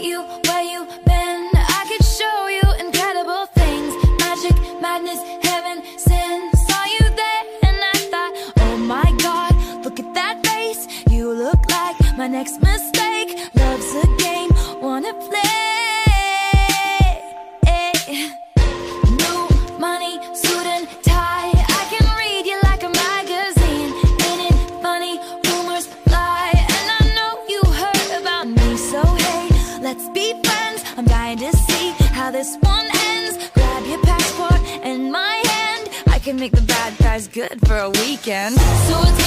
meet you where you been. I could show you incredible things. Magic, madness, heaven, sin. Saw you there and I thought, oh my god Look at that face, you look like my next mistake. Love's a game, wanna play. good for a weekend. So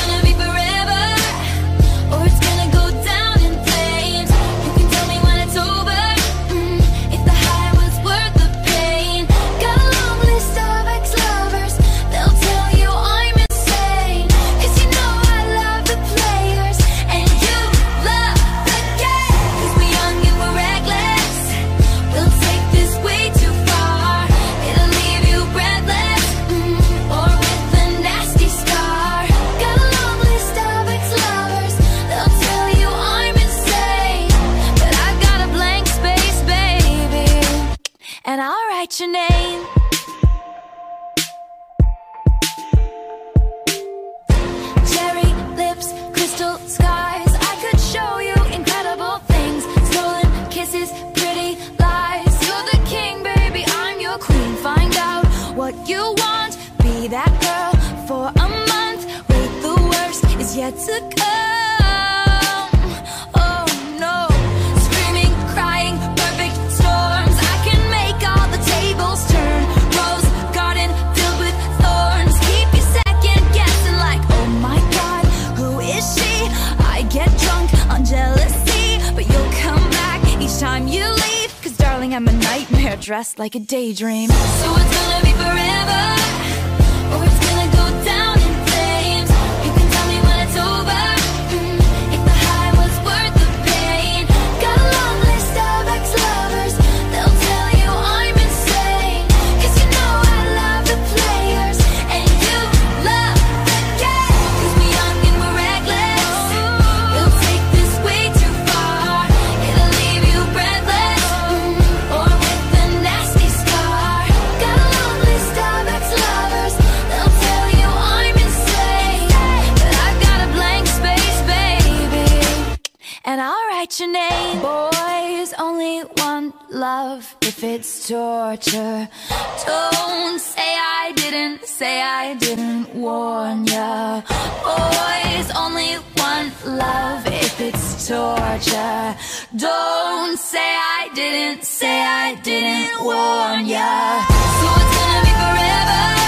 morning I'm a nightmare dressed like a daydream. So it's gonna be forever Or it's gonna go if it's torture. Don't say I didn't, say I didn't warn ya. Boys, only want love if it's torture. Don't say I didn't, say I didn't warn ya. So it's gonna be forever.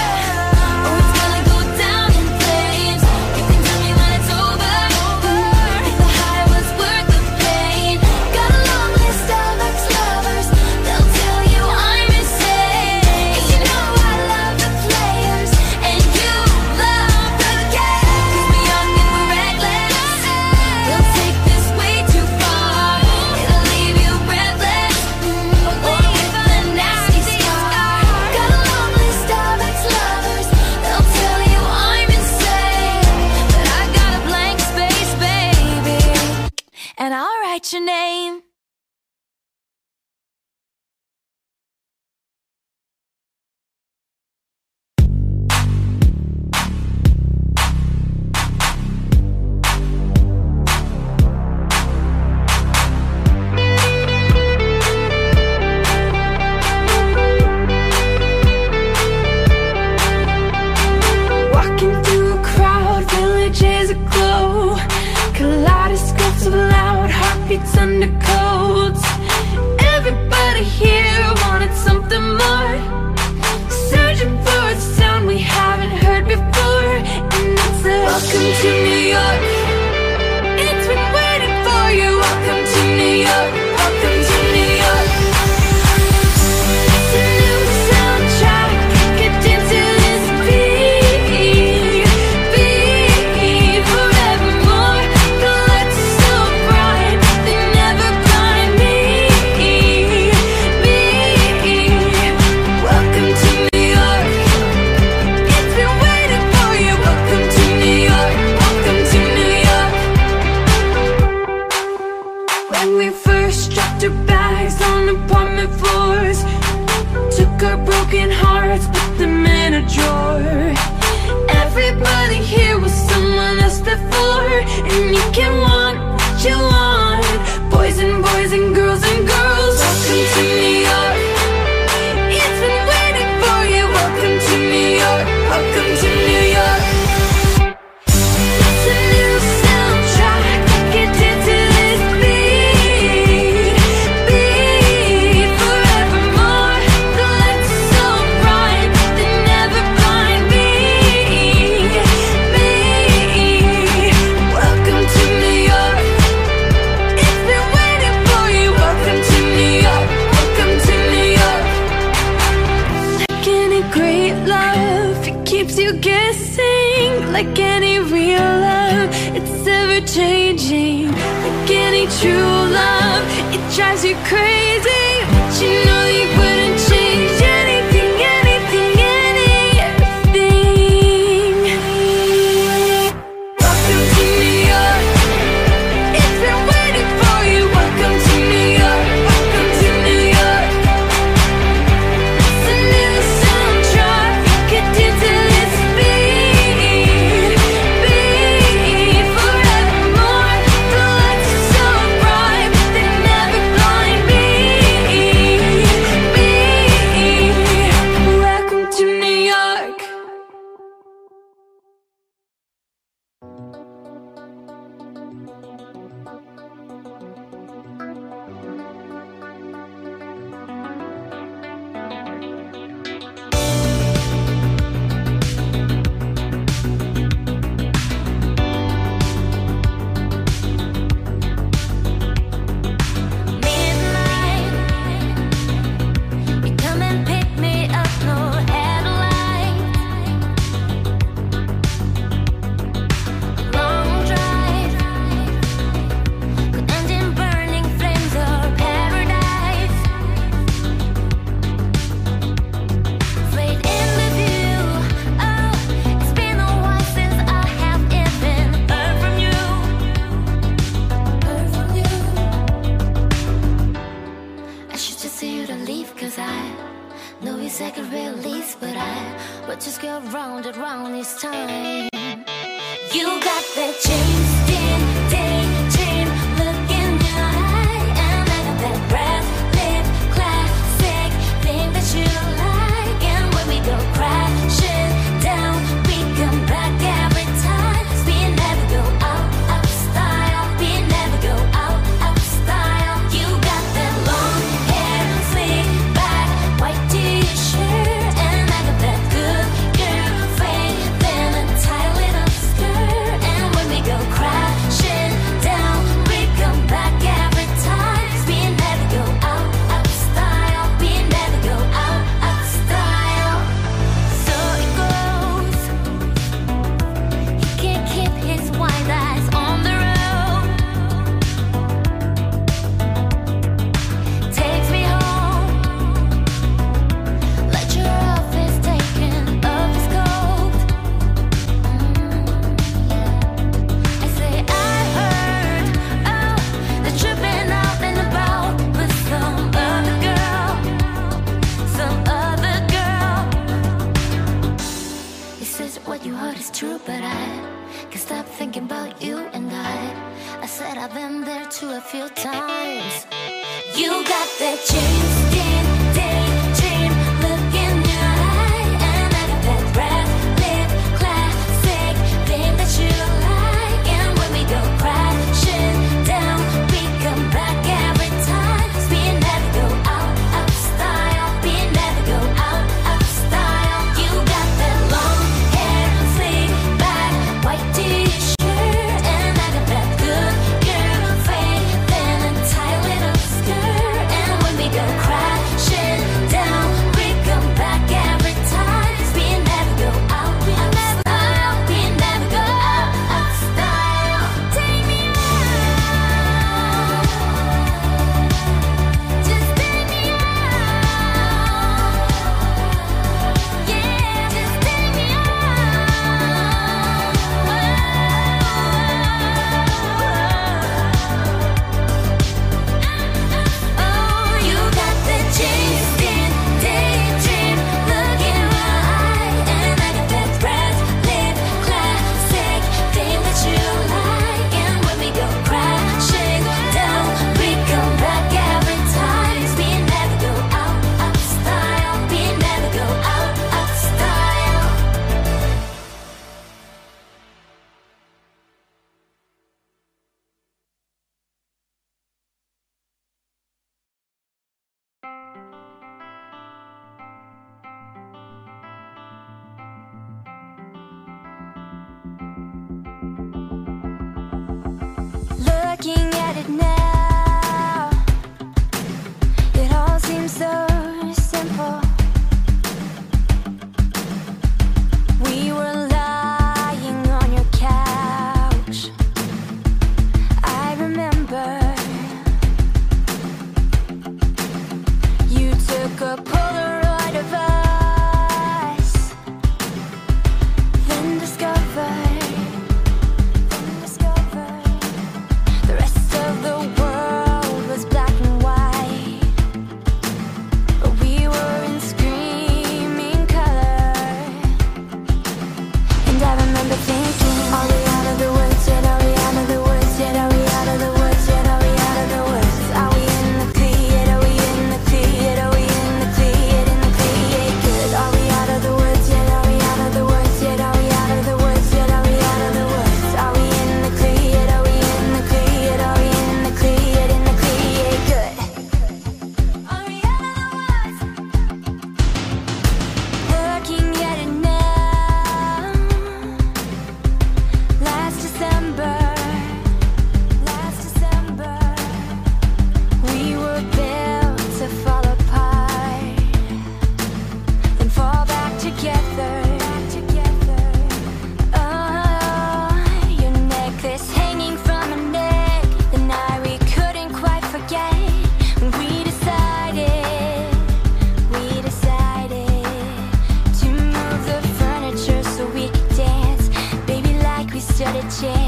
should've checked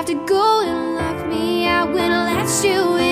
have to go and lock me out when I let you in.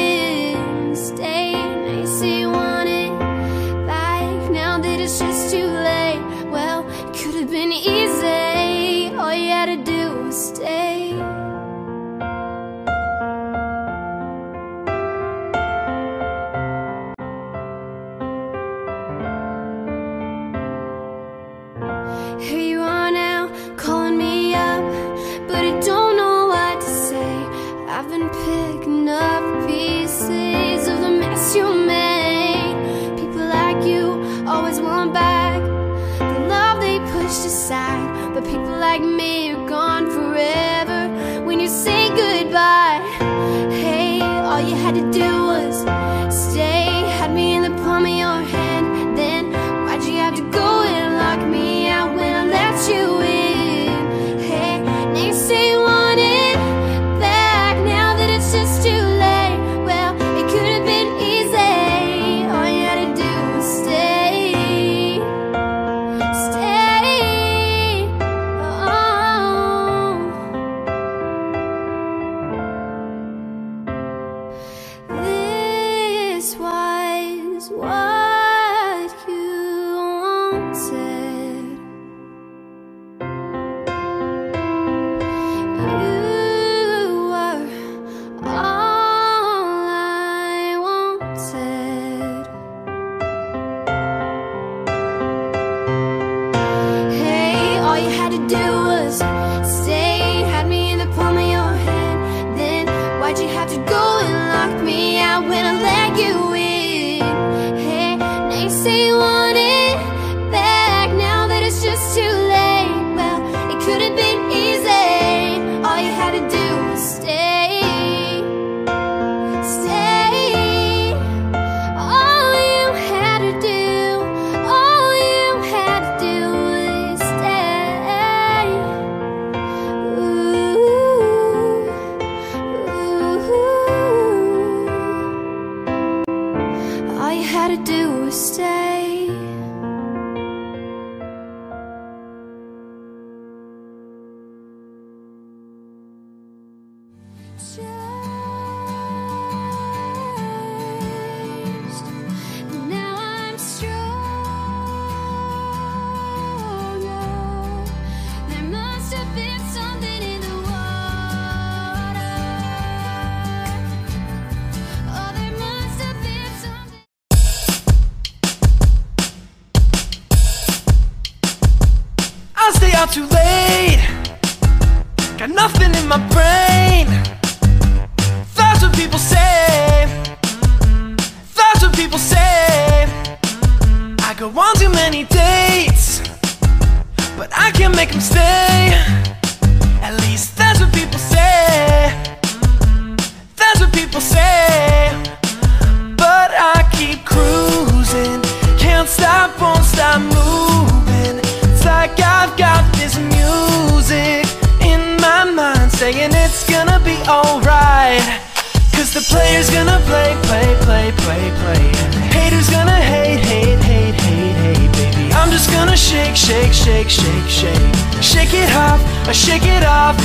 Shake, shake, shake, shake. It off, I shake it off.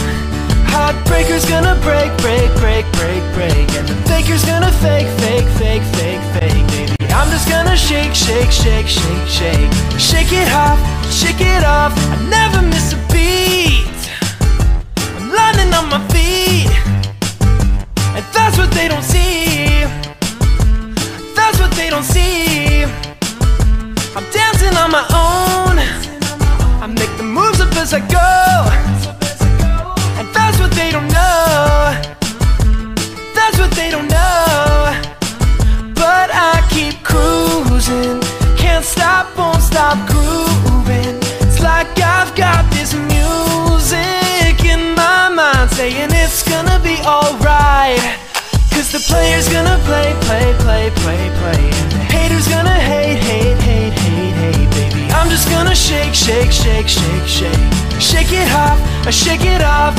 Heartbreaker's gonna break, break, break, break, break. And the faker's gonna fake, fake, fake, fake, fake, baby. I'm just gonna shake, shake, shake, shake, shake. Shake it off, shake it off. I never miss a beat. I'm landing on my feet. And that's what they don't see. That's what they don't see. I'm dancing on my own. I make the moves up as I go. And that's what they don't know. That's what they don't know. But I keep cruising. Can't stop, won't stop grooving. It's like I've got this music in my mind saying it's gonna be alright. Cause the player's gonna play, play, play, play, play. And the hater's gonna hate, hate, hate. I'm just gonna shake, shake, shake, shake, shake. Shake it off, I shake it off.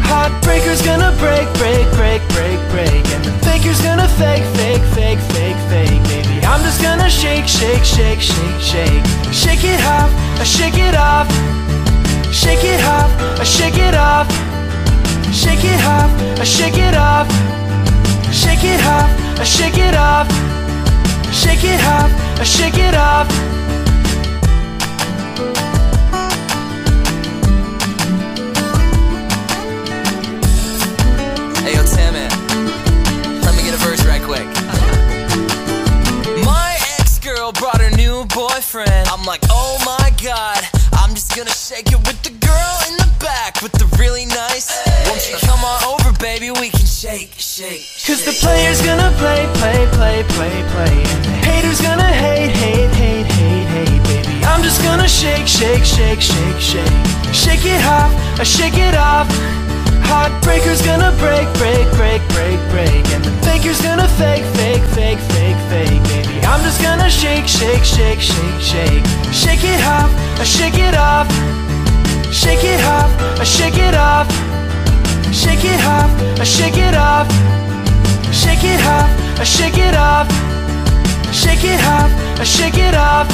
Heartbreaker's gonna break, break, break, break, break. And the faker's gonna fake, fake, fake, fake, fake, baby. I'm just gonna shake, shake, shake, shake, shake. Shake it off, I shake it off. Shake it off, I shake it off. Shake it off, I shake it off. Shake it off, I shake it off. Shake it off, I shake it off. Girl brought her new boyfriend. I'm like, oh my god. I'm just gonna shake it with the girl in the back with the really nice. Won't you come on over, baby? We can shake, shake. Cause the shake. player's gonna play, play, play, play, play. Hater's gonna hate, hate, hate, hate, hate, baby. I'm just gonna shake, shake, shake, shake, shake. Shake it off, I shake it off. Heartbreaker's gonna break, break, break, break, break. And the faker's gonna fake, fake, fake, fake, fake, baby. I'm just gonna shake, shake, shake, shake, shake. Shake it off, I shake it off. Shake it off, I shake it off. Shake it off, I shake it off. Shake it off, I shake it off. Shake it off, I shake it off.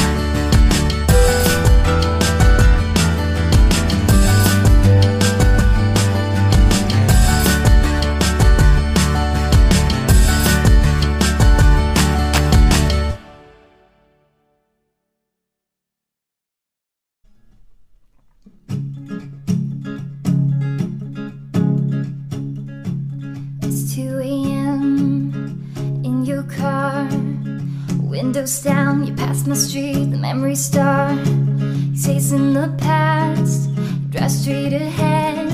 Windows down, you pass my street, the memories start. You chase in the past, you drive straight ahead.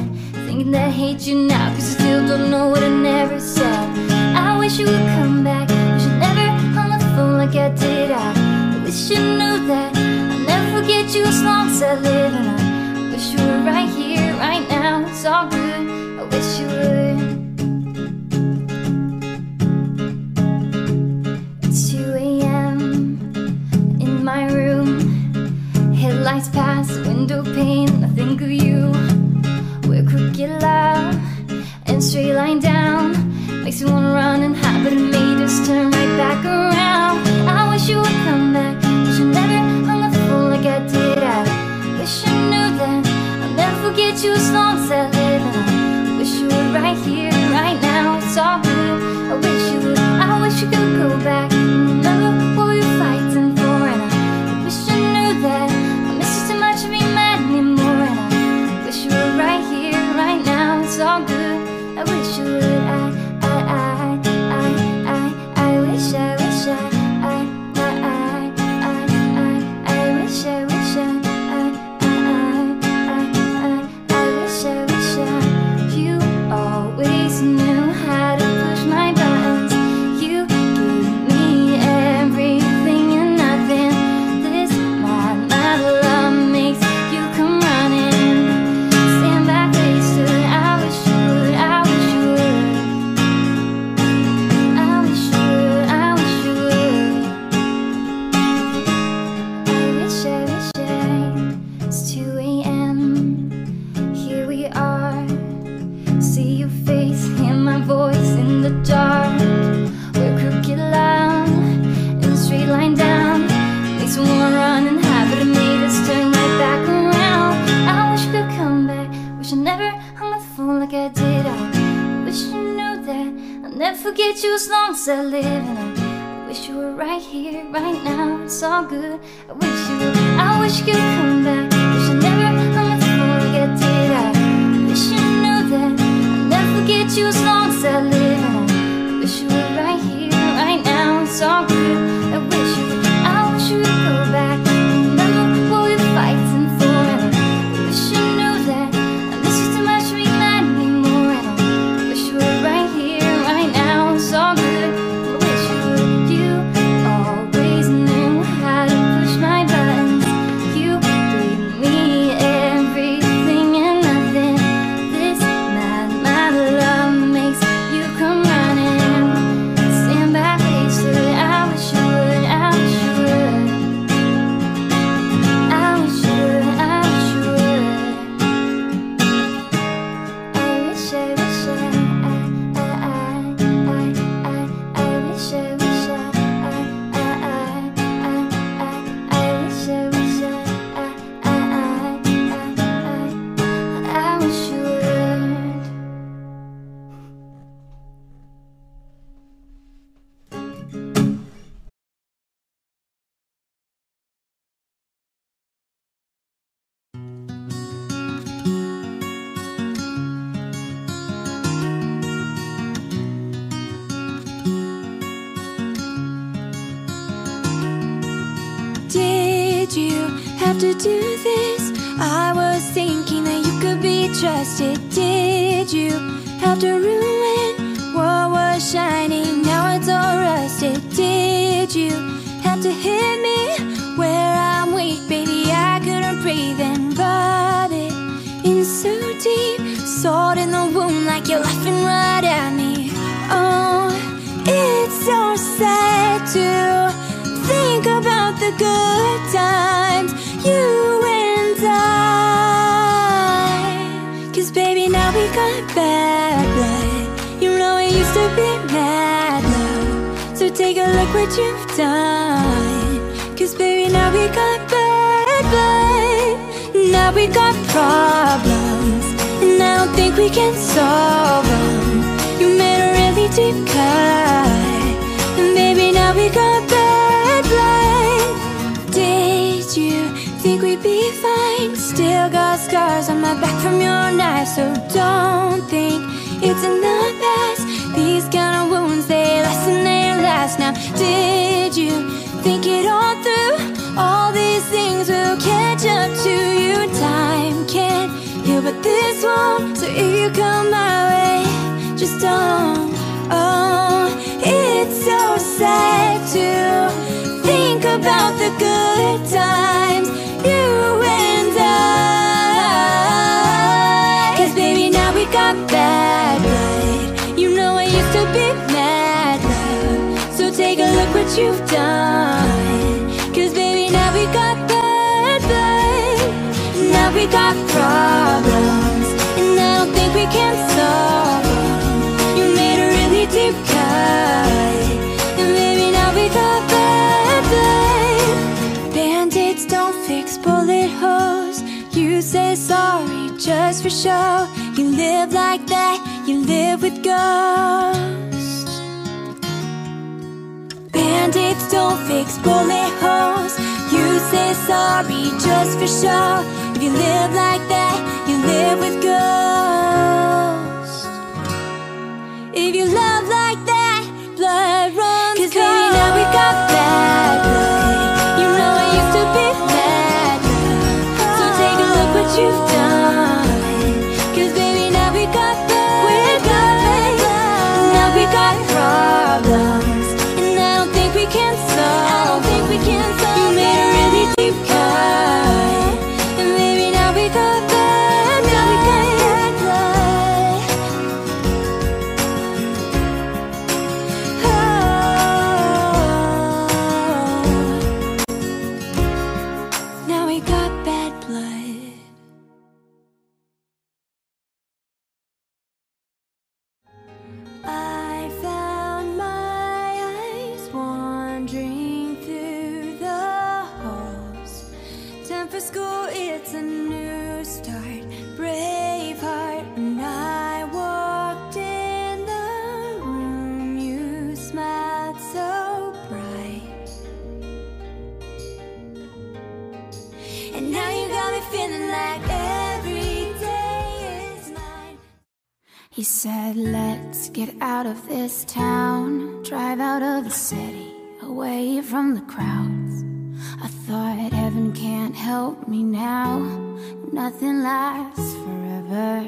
Thinking that I hate you now, cause you still don't know what I never said. I wish you would come back, wish you never hung the phone like I did. I wish you knew that I'll never forget you as long as I live. And I wish you were right here, right now. It's all good, I wish you would. window pane, I think of you. We're crooked love and straight line down. Makes me wanna run and hide, but it made us turn right back around. I wish you would come back, wish I never hung up the phone like I did. I wish I knew that I'll never forget you as long as I live. And I wish you were right here, right now, it's all blue. I wish you would, I wish you could go back. To do this? I was thinking that you could be trusted. Did you have to ruin what was shining? Now it's all rusted. Did you have to hit me where I'm weak, baby? I couldn't breathe and rub it in so deep, salt in the wound like you're laughing right at me. Oh, it's so sad to think about the good what you've done. Cause baby, now we got bad blood. Now we got problems. And I don't think we can solve them. You made a really deep cut. And baby, now we got bad blood. Did you think we'd be fine? Still got scars on my back from your knife. So don't think it's in the past. Did you think it all through? All these things will catch up to you. Time can't heal, but this won't. So if you come my way, just don't. Oh, it's so sad to think about the good times you've done. Cause baby, now we got bad blood. Now we got problems. And I don't think we can solve them. You made a really deep cut. And maybe now we got bad blood. Band-aids don't fix bullet holes. You say sorry just for show. You live like that, you live with ghosts. Band-aids don't fix bullet holes. You say sorry just for show. If you live like that, you live with ghosts. If you love like that, blood runs Cause baby, now we got bad blood. You know I used to be mad. So take a look what you've done. He said, Let's get out of this town, drive out of the city, away from the crowds. I thought heaven can't help me now, nothing lasts forever.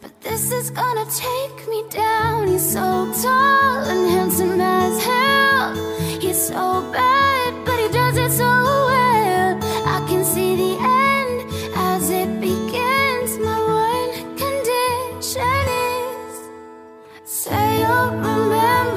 But this is gonna take me down. He's so tall and handsome as hell. He's so bad, but he does it so well. I can see the end. remember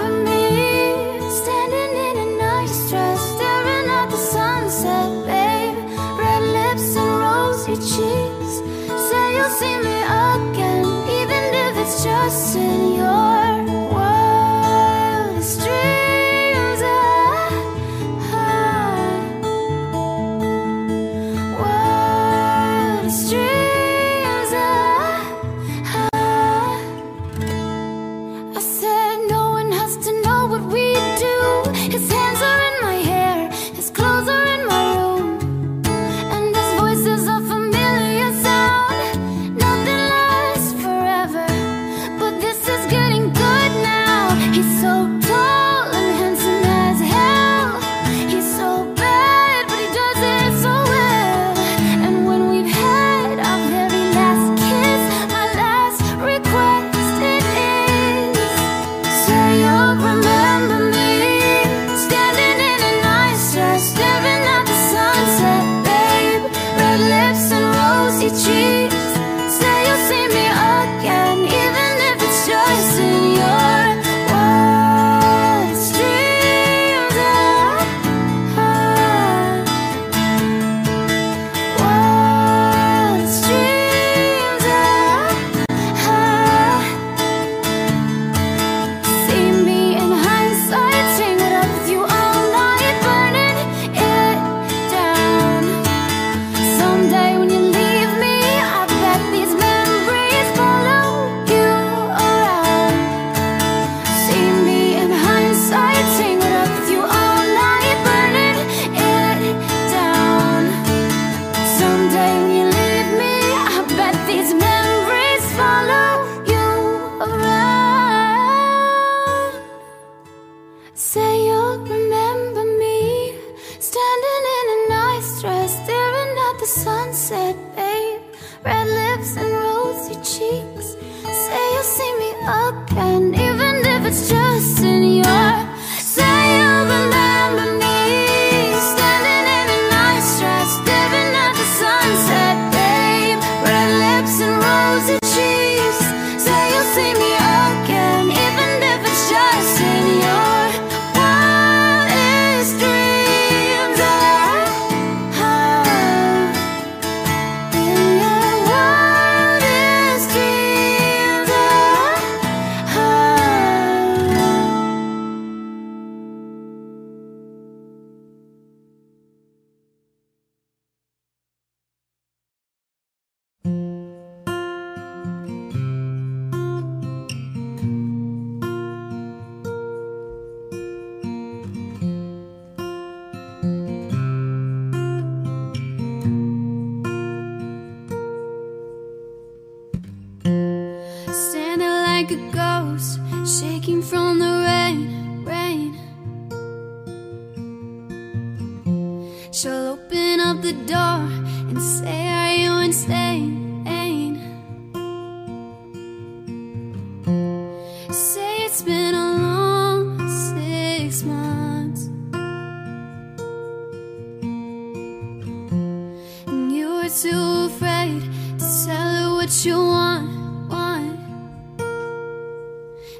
you're too afraid to tell her what you want, want.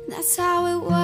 That's how it was.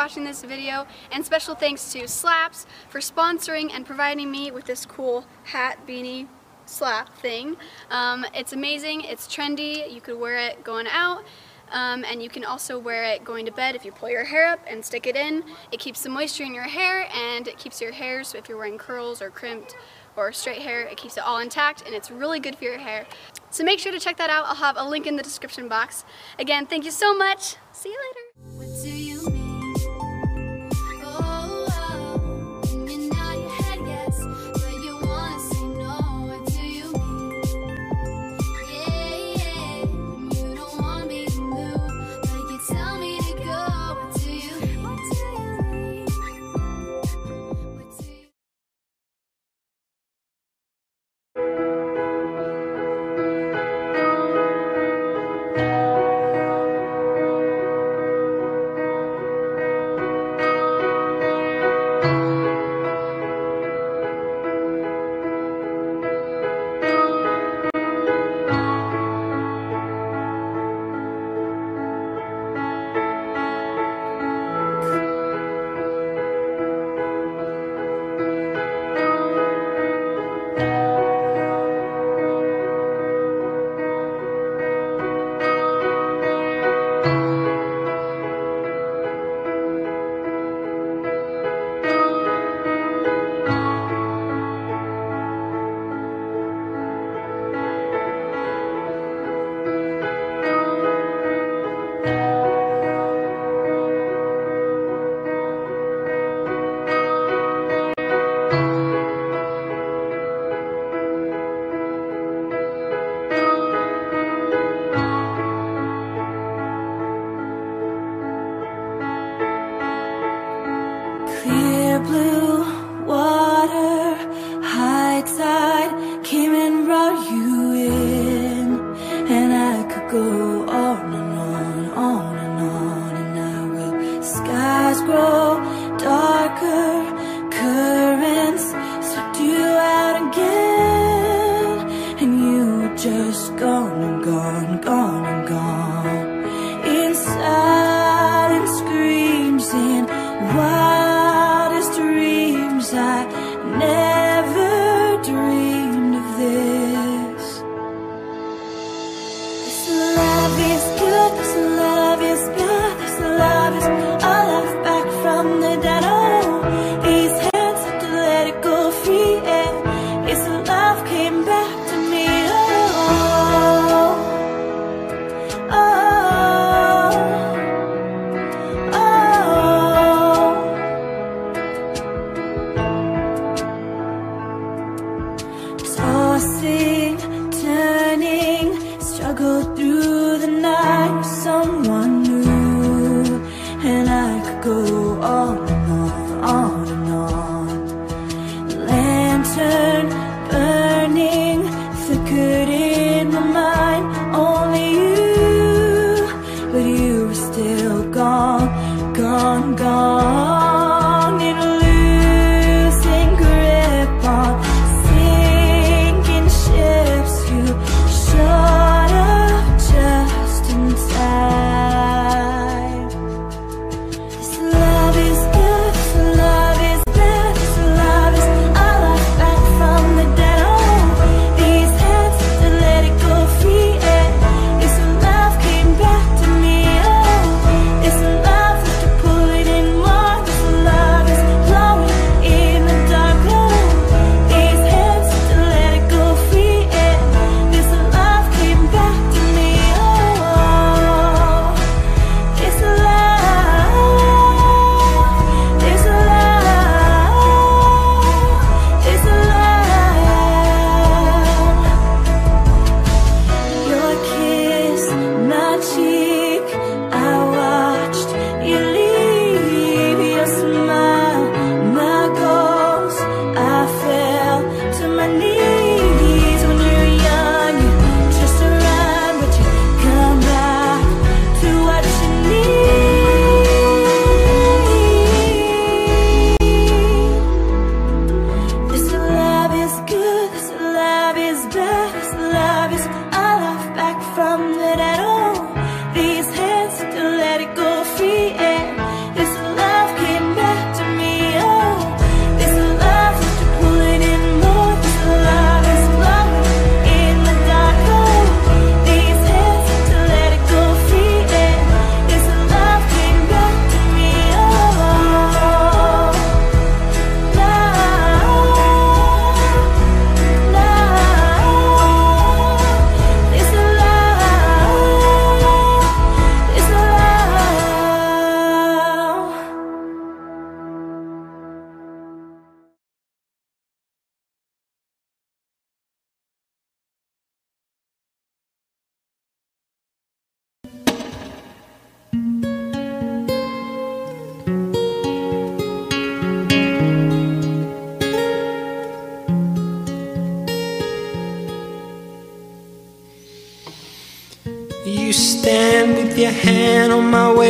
watching this video, and special thanks to Slaps for sponsoring and providing me with this cool hat, beanie, slap thing. Um, it's amazing, it's trendy, you could wear it going out, um, and you can also wear it going to bed if you pull your hair up and stick it in. It keeps the moisture in your hair and it keeps your hair, so if you're wearing curls or crimped or straight hair, it keeps it all intact and it's really good for your hair. So make sure to check that out. I'll have a link in the description box. Again, thank you so much. See you later.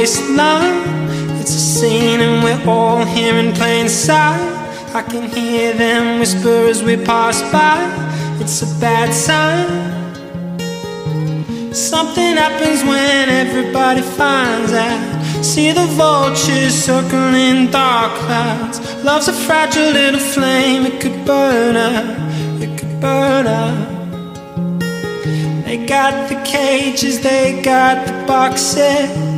My waistline. It's a scene and we're all here in plain sight. I can hear them whisper as we pass by. It's a bad sign. Something happens when everybody finds out. See the vultures circling dark clouds. Love's a fragile little flame, it could burn out, it could burn out. They got the cages, they got the boxes.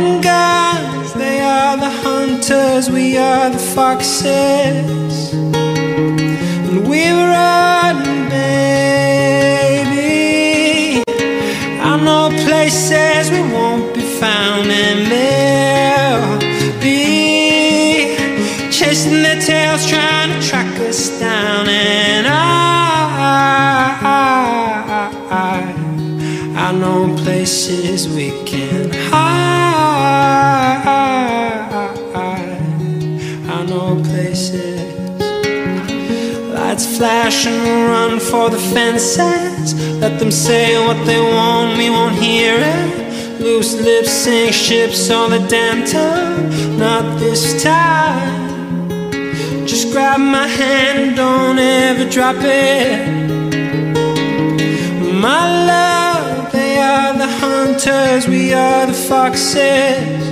And guys, they are the hunters, we are the foxes. And we run, baby. I know places we won't be found, and Flash and run for the fences. Let them say what they want, we won't hear it. Loose lips sink ships all the damn time. Not this time. Just grab my hand and don't ever drop it. My love, they are the hunters, we are the foxes.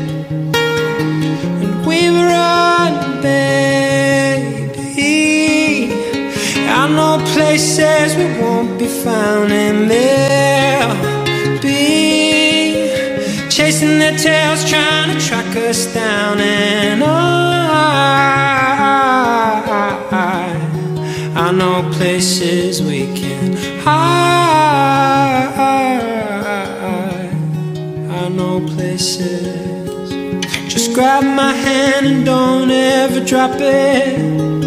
And we run. Know places we won't be found, and they'll be chasing their tails, trying to track us down. And I, I know places we can hide. I know places. Just grab my hand and don't ever drop it.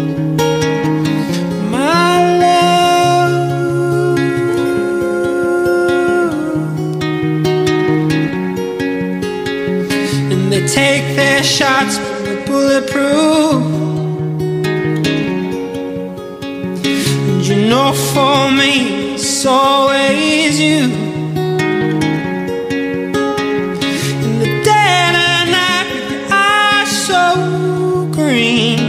Take their shots, but they're bulletproof. And you know, for me, it's always you. In the night, your eyes so green.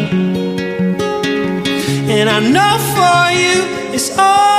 And I know for you it's always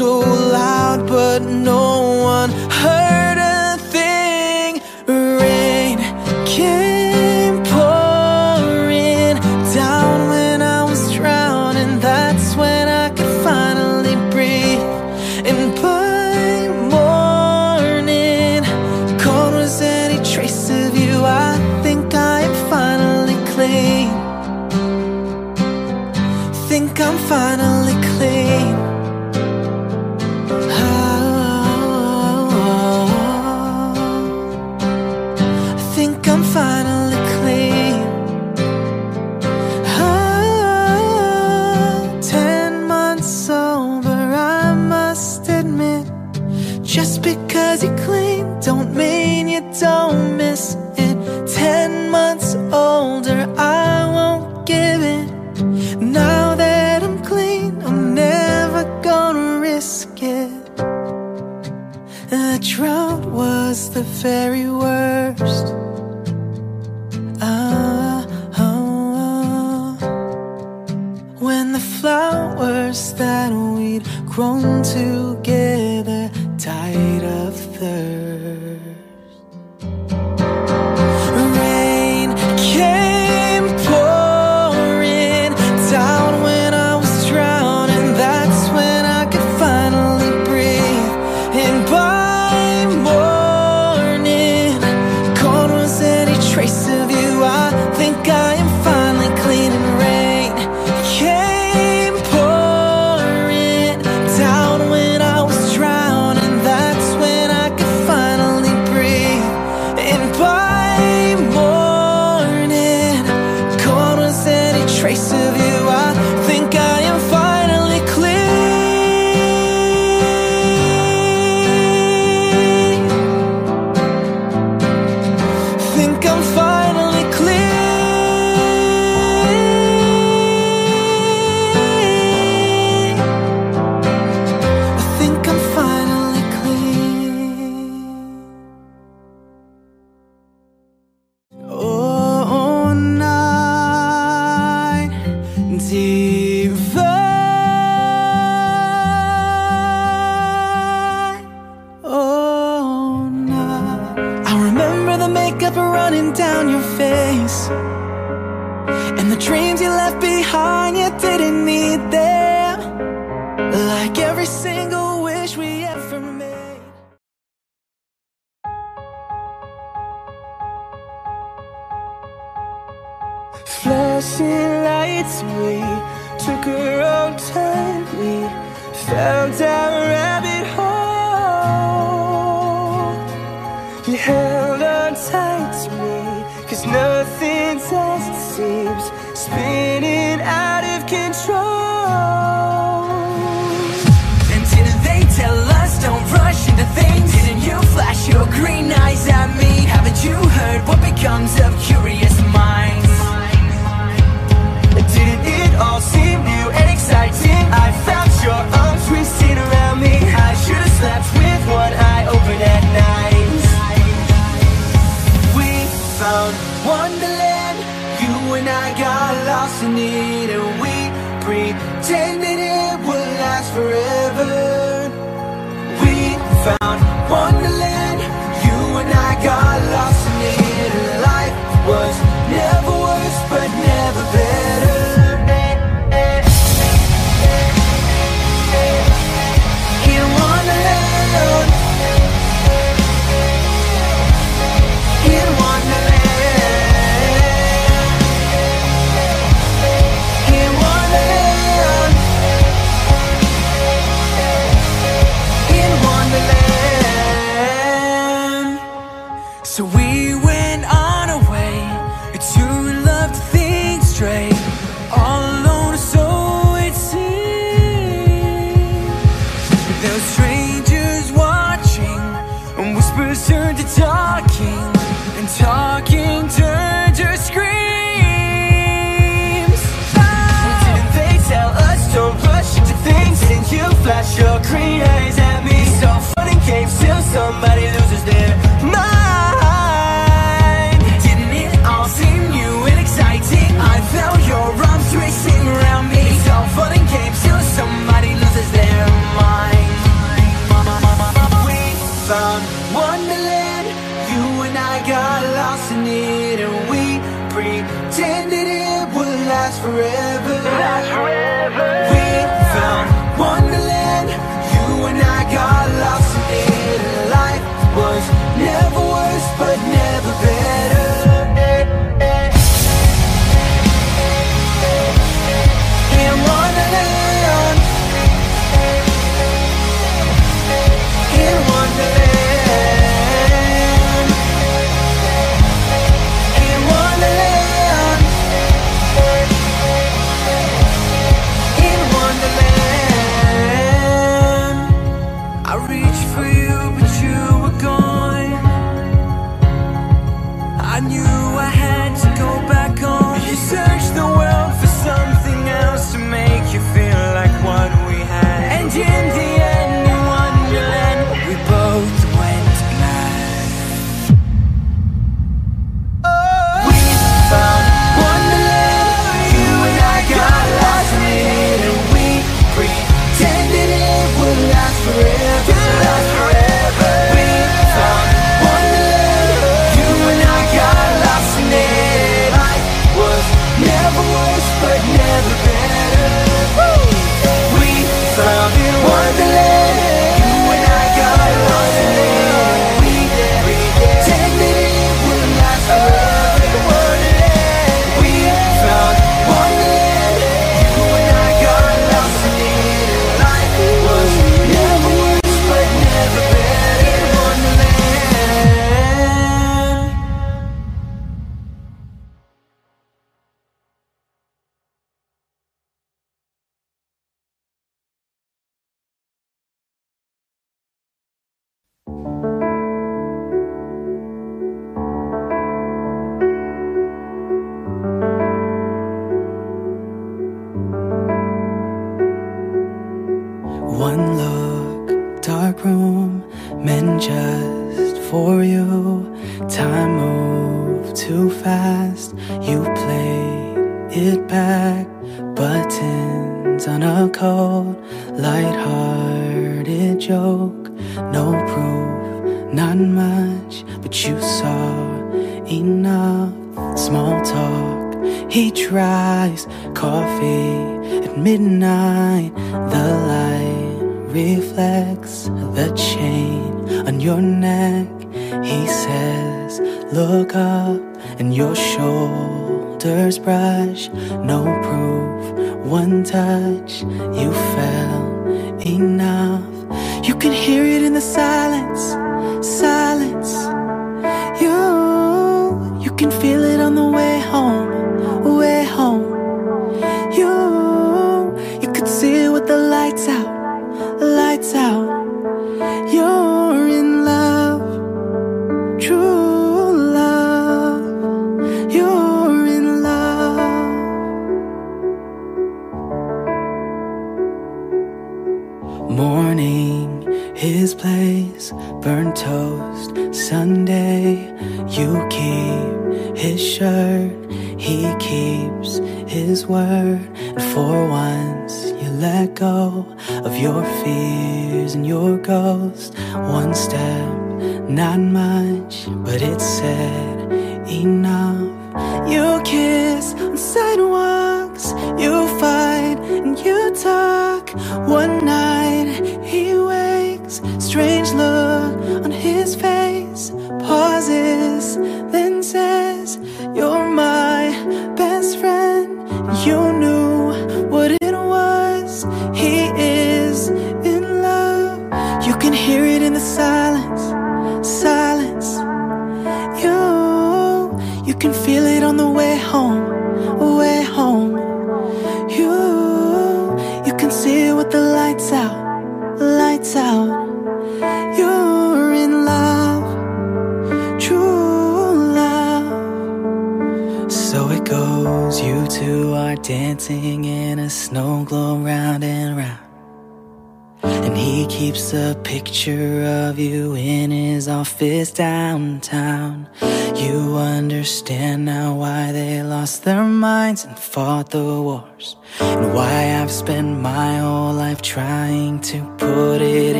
so loud, but no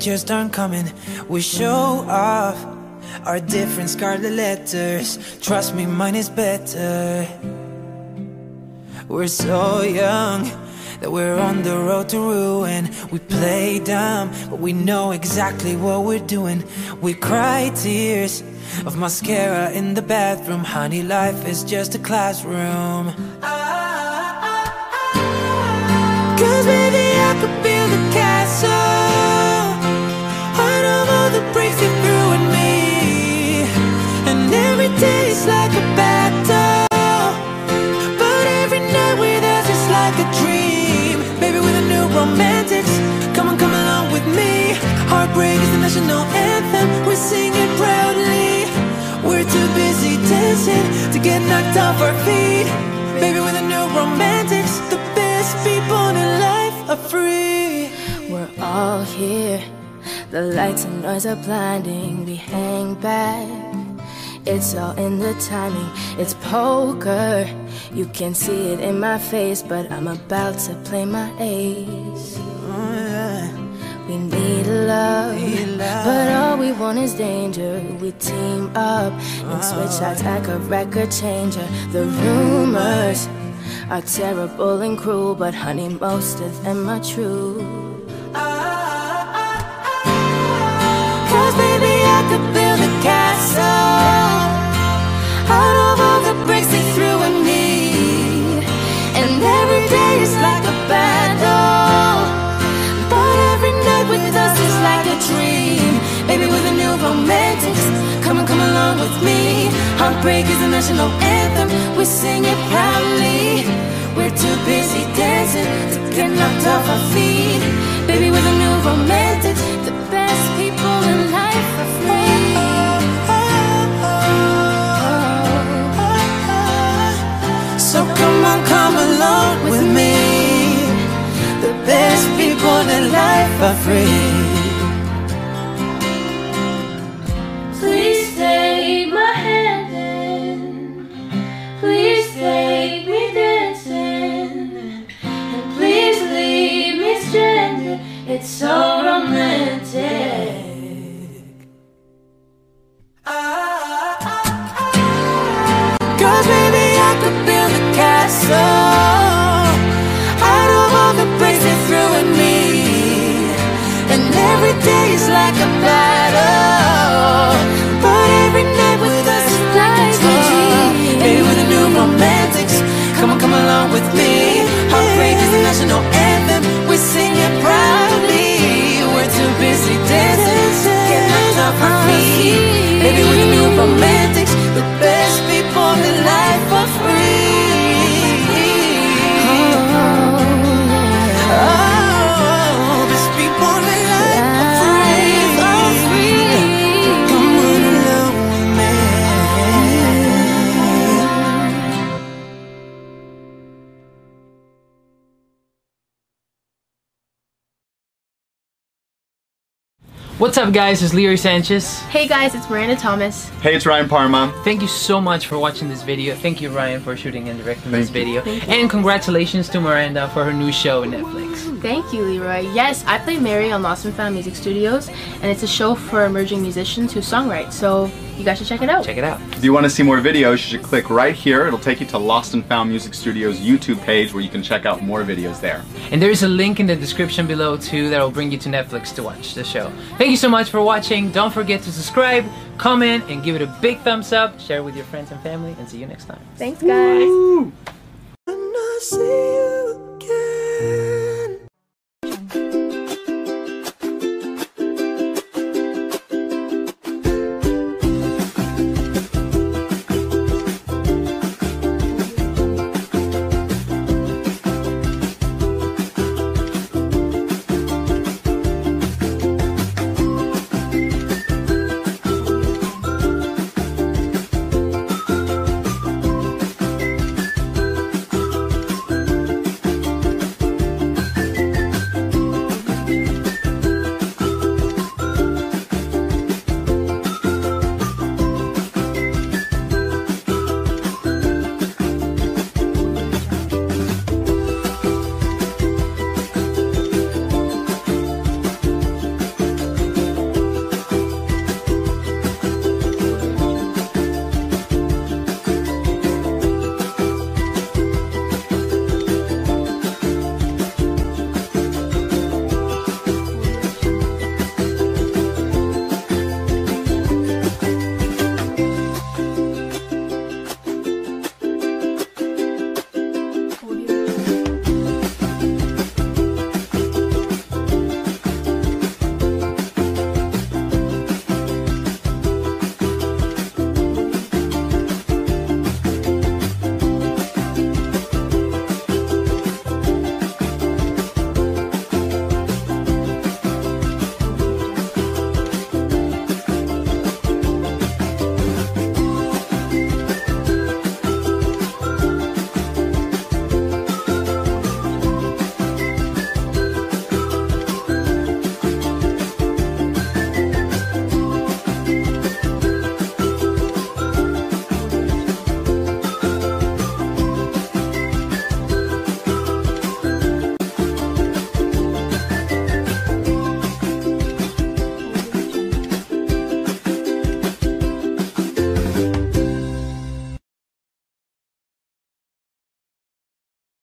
just aren't coming. We show off our different scarlet letters. Trust me, mine is better. We're so young that we're on the road to ruin. We play dumb, but we know exactly what we're doing. We cry tears of mascara in the bathroom. Honey, life is just a classroom. Ah, ah, ah, Cause baby, I could build a is like a battle. But every night with us is like a dream. New romantics. Come on, come along with me. Heartbreak is the national anthem. We sing it proudly. We're too busy dancing to get knocked off our feet. A new romantics. The best people in life are free. We're all here. The lights and noise are blinding. We hang back. It's all in the timing. It's poker. You can see it in my face, but I'm about to play my ace. We need love, but all we want is danger. We team up and switch sides like a record changer. The rumors are terrible and cruel, but honey, most of them are true. Cause baby, I could build a castle out of all the bricks they threw at me. And every day is like a battle. But every night with us is like a dream. Baby, with a new romantics. Come and come along with me. Heartbreak is a national anthem. We sing it proudly. We're too busy dancing to get knocked off our feet. Baby, with a new romantics. The best people in life are free. Come on, come along with me. The best people in life are free. Up guys, it's Leroy Sanchez. Hey guys, it's Miranda Thomas. Hey, it's Ryan Parma. Thank you so much for watching this video. Thank you Ryan for shooting and directing this Thank you. video. And congratulations to Miranda for her new show on Netflix. Thank you, Leroy. Yes, I play Mary on Lost and Found Music Studios, and it's a show for emerging musicians who songwrite. So You guys should check it out. Check it out. If you want to see more videos, you should click right here. It'll take you to Lost and Found Music Studios YouTube page where you can check out more videos there. And there is a link in the description below too that will bring you to Netflix to watch the show. Thank you so much for watching. Don't forget to subscribe, comment, and give it a big thumbs up. Share it with your friends and family, and see you next time. Thanks, guys.